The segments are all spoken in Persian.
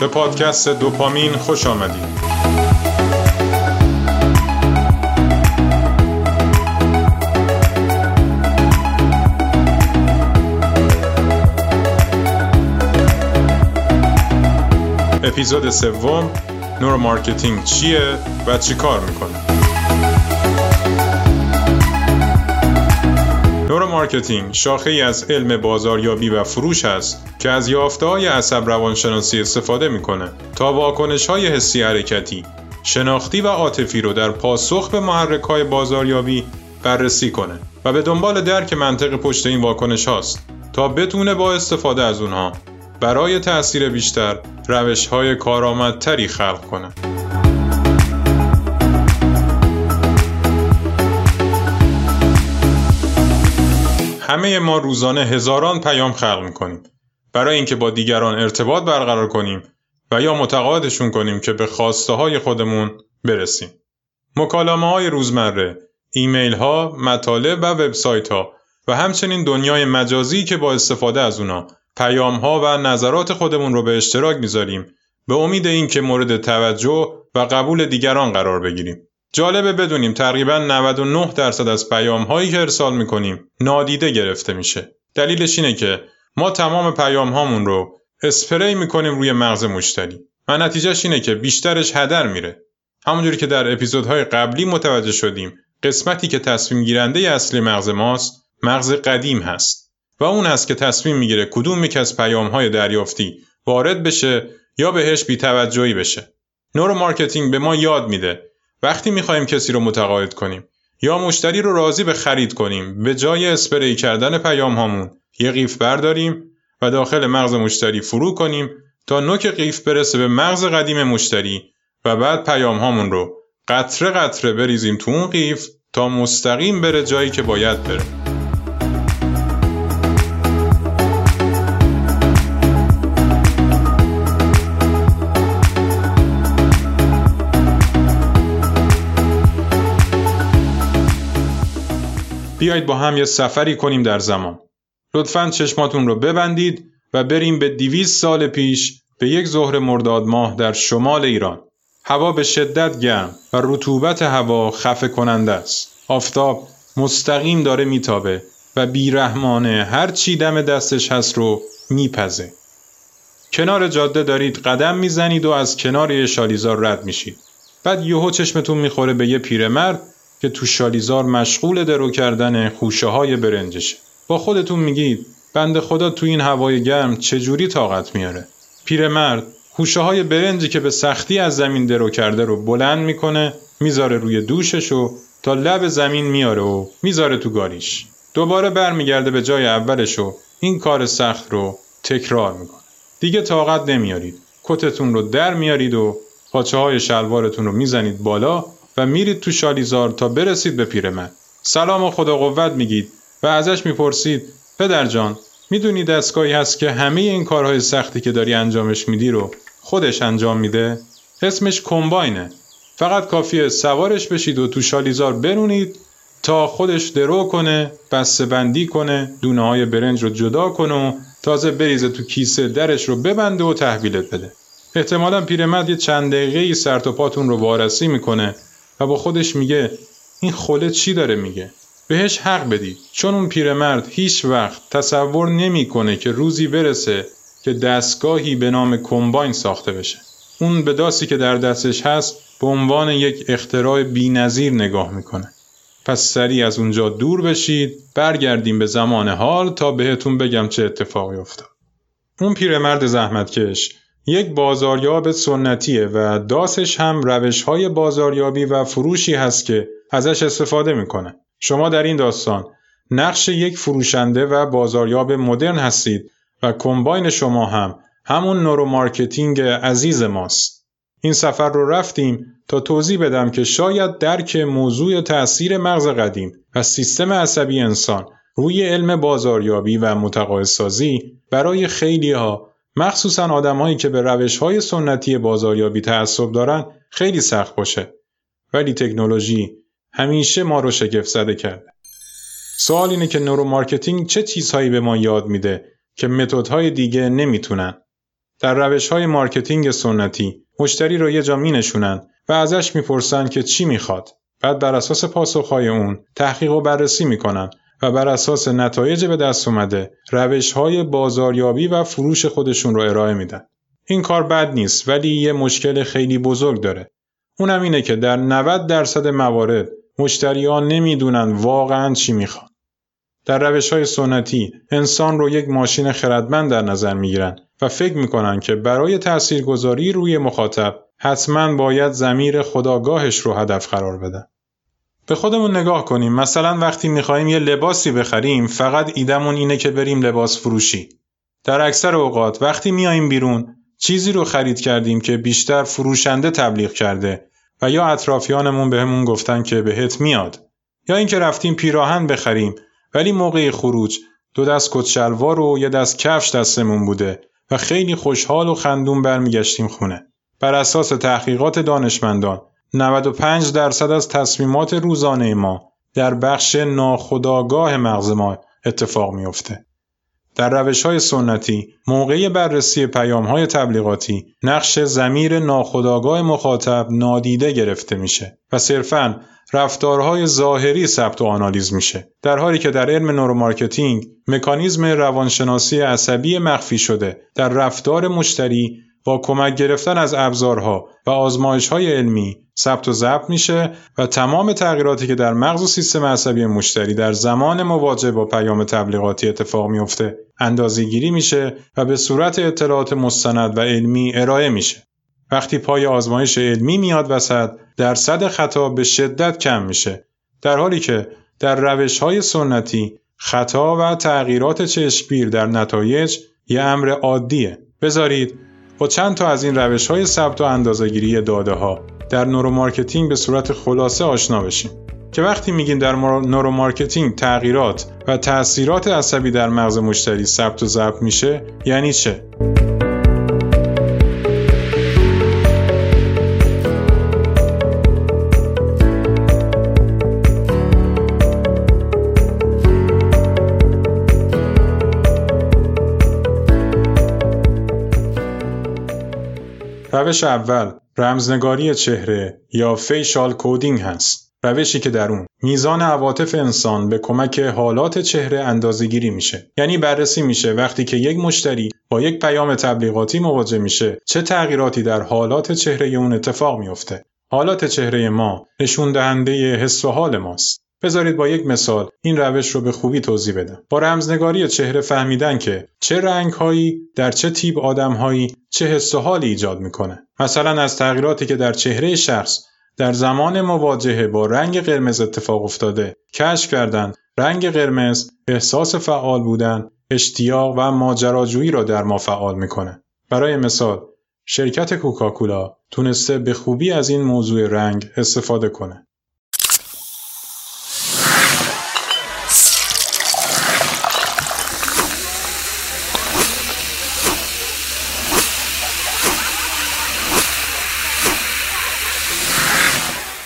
به پادکست دوپامین خوش آمدید. اپیزود سوم neuromarketing چیه و چی کار می‌کنه؟ neuromarketing شاخه ای از علم بازاریابی و فروش است که از یافته های عصب روانشناسی استفاده می‌کنه تا واکنش های حسی حرکتی شناختی و عاطفی رو در پاسخ به محرک های بازاریابی بررسی کنه و به دنبال درک منطق پشت این واکنش هاست تا بتونه با استفاده از اونها برای تأثیر بیشتر روش های کارآمدتری خلق کنه. همه ما روزانه هزاران پیام خلق می‌کنیم برای اینکه با دیگران ارتباط برقرار کنیم و یا متقاعدشون کنیم که به خواسته های خودمون برسیم. مکالمه های روزمره، ایمیل ها، مطالب و وبسایت ها و همچنین دنیای مجازی که با استفاده از اونا پیام ها و نظرات خودمون رو به اشتراک می‌ذاریم به امید اینکه مورد توجه و قبول دیگران قرار بگیریم. جالبه بدونیم تقریبا 99 درصد از پیام هایی که ارسال می‌کنیم نادیده گرفته میشه. دلیلش اینه که ما تمام پیام هامون رو اسپری می‌کنیم روی مغز مشتری و نتیجهش اینه که بیشترش هدر میره. همونجوری که در اپیزودهای قبلی متوجه شدیم قسمتی که تصمیم گیرنده اصلی مغز ماست مغز قدیم هست و اون است که تصمیم می‌گیره کدوم یک از پیام های دریافتی وارد بشه یا بهش بیتوجهی بشه. neuromarketing به ما یاد میده وقتی می‌خوایم کسی رو متقاعد کنیم یا مشتری رو راضی به خرید کنیم به جای اسپری کردن پیام هامون یه قیف برداریم و داخل مغز مشتری فرو کنیم تا نوک قیف برسه به مغز قدیم مشتری و بعد پیام هامون رو قطره قطره بریزیم تو اون قیف تا مستقیم بره جایی که باید بره. بیایید با هم یه سفری کنیم در زمان. لطفا چشماتون رو ببندید و بریم به دیویز سال پیش به یک ظهر مرداد ماه در شمال ایران. هوا به شدت گرم و رطوبت هوا خفه کننده است. آفتاب مستقیم داره میتابه و بیرحمانه هر چی دم دستش هست رو میپزه. کنار جاده دارید قدم می‌زنید و از کنار یه شالیزار رد میشید. بعد یهو چشمتون می‌خوره به یه پیرمرد که تو شالیزار مشغول درو کردن خوشه های برنجشه با خودتون میگید بند خدا تو این هوای گرم چجوری طاقت میاره؟ پیرمرد خوشه های برنجی که به سختی از زمین درو کرده رو بلند می‌کنه می‌ذاره روی دوشش و تا لب زمین میاره و می‌ذاره تو گاریش. دوباره برمیگرده به جای اولش و این کار سخت رو تکرار می‌کنه. دیگه طاقت نمیارید. کتتون رو در میارید و پاچه های شلوارتون رو می‌زنید بالا و میرید تو شالیزار تا برسید به پیرمرد سلام و خدا قوت میگید و ازش می‌پرسید پدر جان می‌دونی دستگاهی هست که همه این کارهای سختی که داری انجامش میدی رو خودش انجام میده؟ اسمش کمباینه. فقط کافیه سوارش بشید و تو شالیزار برونید تا خودش درو کنه بسته بندی کنه دونه های برنج رو جدا کنه و تازه بریزه تو کیسه درش رو ببنده و تحویلت بده. احتمالا پیرمرد یه چند دقیقه سر و پاتون رو وارسی می‌کنه. و با خودش میگه این خله چی داره میگه؟ بهش حق بدی. چون اون پیرمرد هیچ وقت تصور نمی‌کنه که روزی برسه که دستگاهی به نام کمباین ساخته بشه. اون به داسی که در دستش هست به عنوان یک اختراع بینظیر نگاه می‌کنه. پس سریع از اونجا دور بشید برگردیم به زمان حال تا بهتون بگم چه اتفاقی افتاد. اون پیرمرد زحمتکش یک بازاریاب سنتیه و داسش هم روش های بازاریابی و فروشی هست که ازش استفاده می‌کنه. شما در این داستان نقش یک فروشنده و بازاریاب مدرن هستید و کمباین شما هم همون neuromarketing عزیز ماست. این سفر رو رفتیم تا توضیح بدم که شاید درک موضوع تأثیر مغز قدیم و سیستم عصبی انسان روی علم بازاریابی و متقاعدسازی برای خیلی ها مخصوصا آدمهایی که به روش های سنتی بازاریابی تعصب دارن خیلی سخت باشه. ولی تکنولوژی همیشه ما رو شگفت زده کرده. سوال اینه که neuromarketing چه چیزهایی به ما یاد میده که متدهای دیگه نمی‌تونن؟ در روش های marketing سنتی مشتری رو یه جا می نشونن و ازش می‌پرسن که چی می‌خواد. بعد بر اساس پاسخهای اون تحقیق و بررسی می‌کنن و بر اساس نتایج به دست اومده روش های بازاریابی و فروش خودشون رو ارائه میدن. این کار بد نیست ولی یه مشکل خیلی بزرگ داره. اونم اینه که در 90 درصد موارد مشتریان نمی‌دونن واقعا چی می‌خوان. در روش های سنتی انسان رو یک ماشین خردمند در نظر می‌گیرن و فکر می‌کنن که برای تاثیرگذاری روی مخاطب حتما باید زمیر خداگاهش رو هدف قرار بدن. به خودمون نگاه کنیم مثلا وقتی می‌خوایم یه لباسی بخریم فقط ایدمون اینه که بریم لباس فروشی. در اکثر اوقات وقتی میاییم بیرون چیزی رو خرید کردیم که بیشتر فروشنده تبلیغ کرده و یا اطرافیانمون بهمون گفتن که بهت میاد یا اینکه رفتیم پیراهن بخریم ولی موقع خروج دو دست کتشلوار و یه دست کفش دستمون بوده و خیلی خوشحال و خندون برمیگشتیم خونه. بر اساس تحقیقات دانشمندان 95 درصد از تصمیمات روزانه ما در بخش ناخودآگاه مغز ما اتفاق میافته. در روش های سنتی موقع بررسی پیام های تبلیغاتی نقش ضمیر ناخودآگاه مخاطب نادیده گرفته میشه و صرفاً رفتارهای ظاهری ثبت و آنالیز میشه در حالی که در علم neuromarketing مکانیزم روانشناسی عصبی مخفی شده در رفتار مشتری با کمک گرفتن از ابزارها و آزمایش‌های علمی ثبت و ضبط میشه و تمام تغییراتی که در مغز و سیستم عصبی مشتری در زمان مواجهه با پیام تبلیغاتی اتفاق میفته اندازه‌گیری میشه و به صورت اطلاعات مستند و علمی ارائه میشه. وقتی پای آزمایش علمی میاد وسط درصد خطا به شدت کم میشه در حالی که در روش های سنتی خطا و تغییرات چشمگیر در نتایج یه امر عادیه. بذارید با چند تا از این روش های ثبت و اندازهگیری داده ها در neuromarketing به صورت خلاصه آشنا بشیم که وقتی میگیم در neuromarketing تغییرات و تاثیرات عصبی در مغز مشتری ثبت و ضبط میشه یعنی چه؟ روش اول رمزنگاری چهره یا فیشال کودینگ هست. روشی که در اون میزان عواطف انسان به کمک حالات چهره اندازه گیری میشه. یعنی بررسی میشه وقتی که یک مشتری با یک پیام تبلیغاتی مواجه میشه چه تغییراتی در حالات چهره اون اتفاق میفته حالات چهره ما نشون دهنده حس و حال ماست. بذارید با یک مثال این روش رو به خوبی توضیح بدم. با رمزنگاری چهره فهمیدن که چه رنگهایی در چه تیپ آدمهایی چه حس و حالی ایجاد می‌کنه. مثلا از تغییراتی که در چهره شخص در زمان مواجهه با رنگ قرمز اتفاق افتاده کشف کردند رنگ قرمز احساس فعال بودن اشتیاق و ماجراجویی را در ما فعال می‌کنه برای مثال شرکت کوکاکولا تونسته به خوبی از این موضوع رنگ استفاده کنه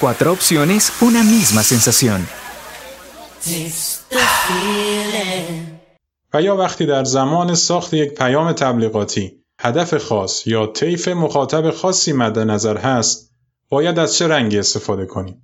Cuatro opciones, una misma sensación. و وقتی در زمان ساخت یک پیام تبلیغاتی هدف خاص یا طیف مخاطب خاصی مد نظر هست باید از چه رنگی استفاده کنیم؟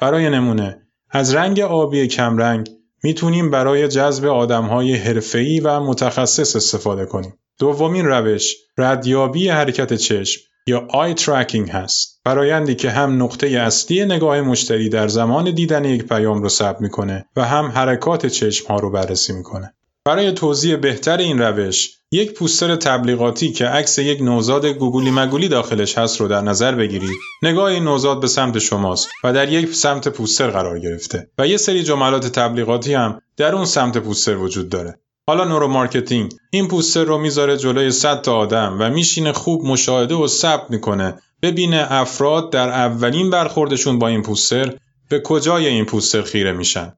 برای نمونه از رنگ آبی کمرنگ می‌تونیم برای جذب آدمهای حرفه‌ای و متخصص استفاده کنیم. دومین روش ردیابی حرکت چشم. یا eye tracking هست. فرایندی که هم نقطه اصلی نگاه مشتری در زمان دیدن یک پیام رو ثبت می‌کنه و هم حرکات چشم ها رو بررسی می‌کنه. برای توضیح بهتر این روش یک پوستر تبلیغاتی که عکس یک نوزاد گوگولی مگولی داخلش هست رو در نظر بگیرید. نگاه این نوزاد به سمت شماست و در یک سمت پوستر قرار گرفته و یه سری جملات تبلیغاتی هم در اون سمت پوستر وجود داره. حالا neuromarketing. این پوستر رو می‌ذاره جلوی 100 تا آدم و میشینه خوب مشاهده و ثبت می‌کنه. ببینه افراد در اولین برخوردشون با این پوستر به کجای این پوستر خیره میشن.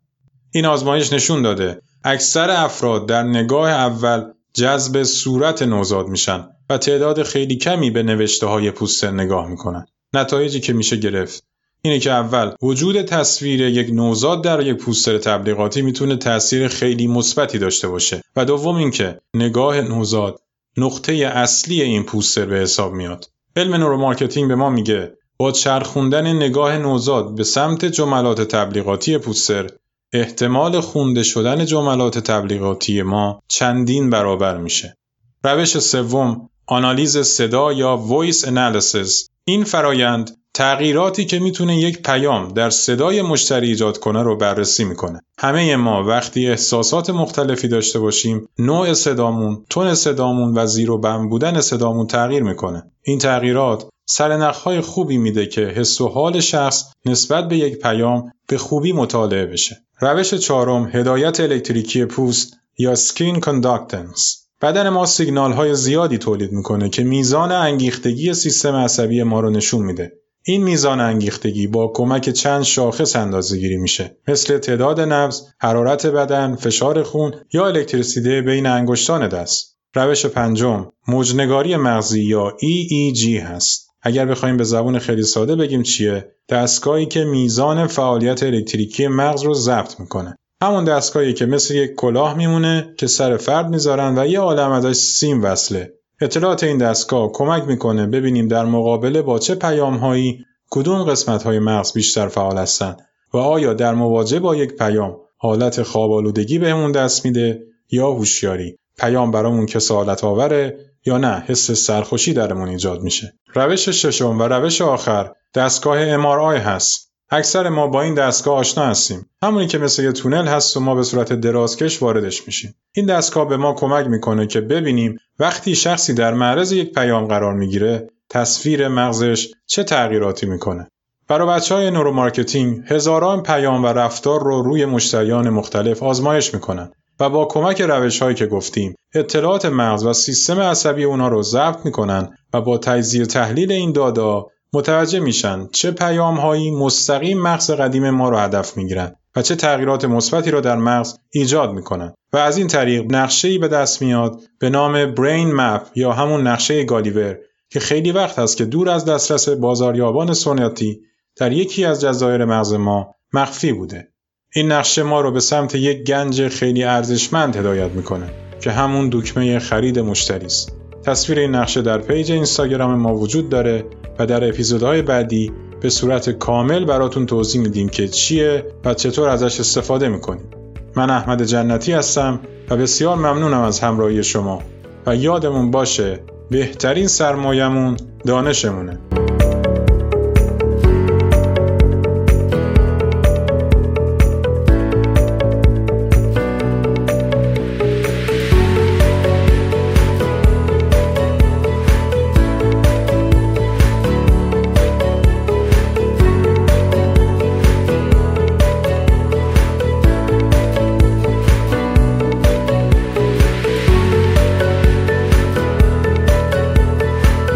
این آزمایش نشون داده. اکثر افراد در نگاه اول جذب صورت نوزاد میشن و تعداد خیلی کمی به نوشته های پوستر نگاه می‌کنن. نتایجی که میشه گرفت. اینه که اول وجود تصویر یک نوزاد در یک پوستر تبلیغاتی می‌تونه تاثیر خیلی مثبتی داشته باشه و دوم اینکه نگاه نوزاد نقطه اصلی این پوستر به حساب میاد. علم neuromarketing به ما میگه با چرخوندن نگاه نوزاد به سمت جملات تبلیغاتی پوستر احتمال خونده شدن جملات تبلیغاتی ما چندین برابر میشه. روش سوم آنالیز صدا یا voice analysis این فرایند تغییراتی که می‌تونه یک پیام در صدای مشتری ایجاد کنه رو بررسی می‌کنه. همه ما وقتی احساسات مختلفی داشته باشیم، نوع صدامون، تون صدامون و زیر و بم بودن صدامون تغییر می‌کنه. این تغییرات سرنخهای خوبی میده که حس و حال شخص نسبت به یک پیام به خوبی مطالعه بشه. روش چهارم هدایت الکتریکی پوست یا skin conductance بدن ما سیگنال های زیادی تولید می‌کنه که میزان انگیختگی سیستم عصبی ما رو نشون میده. این میزان انگیختگی با کمک چند شاخص اندازه گیری میشه مثل تعداد نبض، حرارت بدن، فشار خون یا الکتریسیته بین انگشتان دست. روش پنجم موجنگاری مغزی یا EEG هست. اگر بخوایم به زبون خیلی ساده بگیم چیه دستگاهی که میزان فعالیت الکتریکی مغز رو ضبط می‌کنه همون دستگاهی که مثل یک کلاه میمونه که سر فرد می‌ذارن و یه عالم ازش سیم وصله اطلاعات این دستگاه کمک می‌کنه ببینیم در مقابله با چه پیامهایی کدوم قسمت های مغز بیشتر فعال هستن و آیا در مواجهه با یک پیام حالت خواب آلودگی بهمون دست میده یا هوشیاری؟ پیام برامون کسالت آوره یا نه؟ حس سرخوشی درمون ایجاد میشه. روش ششم و روش آخر دستگاه MRI هست. اکثر ما با این دستگاه آشنا هستیم. همونی که مثل یه تونل هست و ما به صورت درازکش واردش میشیم. این دستگاه به ما کمک می‌کنه که ببینیم وقتی شخصی در معرض یک پیام قرار می‌گیره تصویر مغزش چه تغییراتی می‌کنه. برای بچه های neuromarketing هزاران پیام و رفتار رو روی مشتریان مختلف آزمایش می‌کنن و با کمک روش هایی که گفتیم اطلاعات مغز و سیستم عصبی اونا رو ضبط می‌کنن و با تجزیه تحلیل این داده ها متوجه میشن چه پیام هایی مستقیم مغز قدیم ما رو هدف می‌گیرن و چه تغییرات مثبتی را در مغز ایجاد می‌کنن. و از این طریق نقشه‌ای به دست میاد به نام brain map یا همون نقشه گالیور که خیلی وقت هست که دور از دسترس بازاریابان سنتی در یکی از جزایر مغز ما مخفی بوده. این نقشه ما رو به سمت یک گنج خیلی ارزشمند هدایت می‌کنه که همون دکمه خرید مشتری است. تصویر این نقشه در پیج اینستاگرام ما وجود داره و در اپیزودهای بعدی به صورت کامل براتون توضیح میدیم که چیه و چطور ازش استفاده می‌کنیم. من احمد جنتی هستم و بسیار ممنونم از همراهی شما و یادمون باشه بهترین سرمایهمون دانشمونه.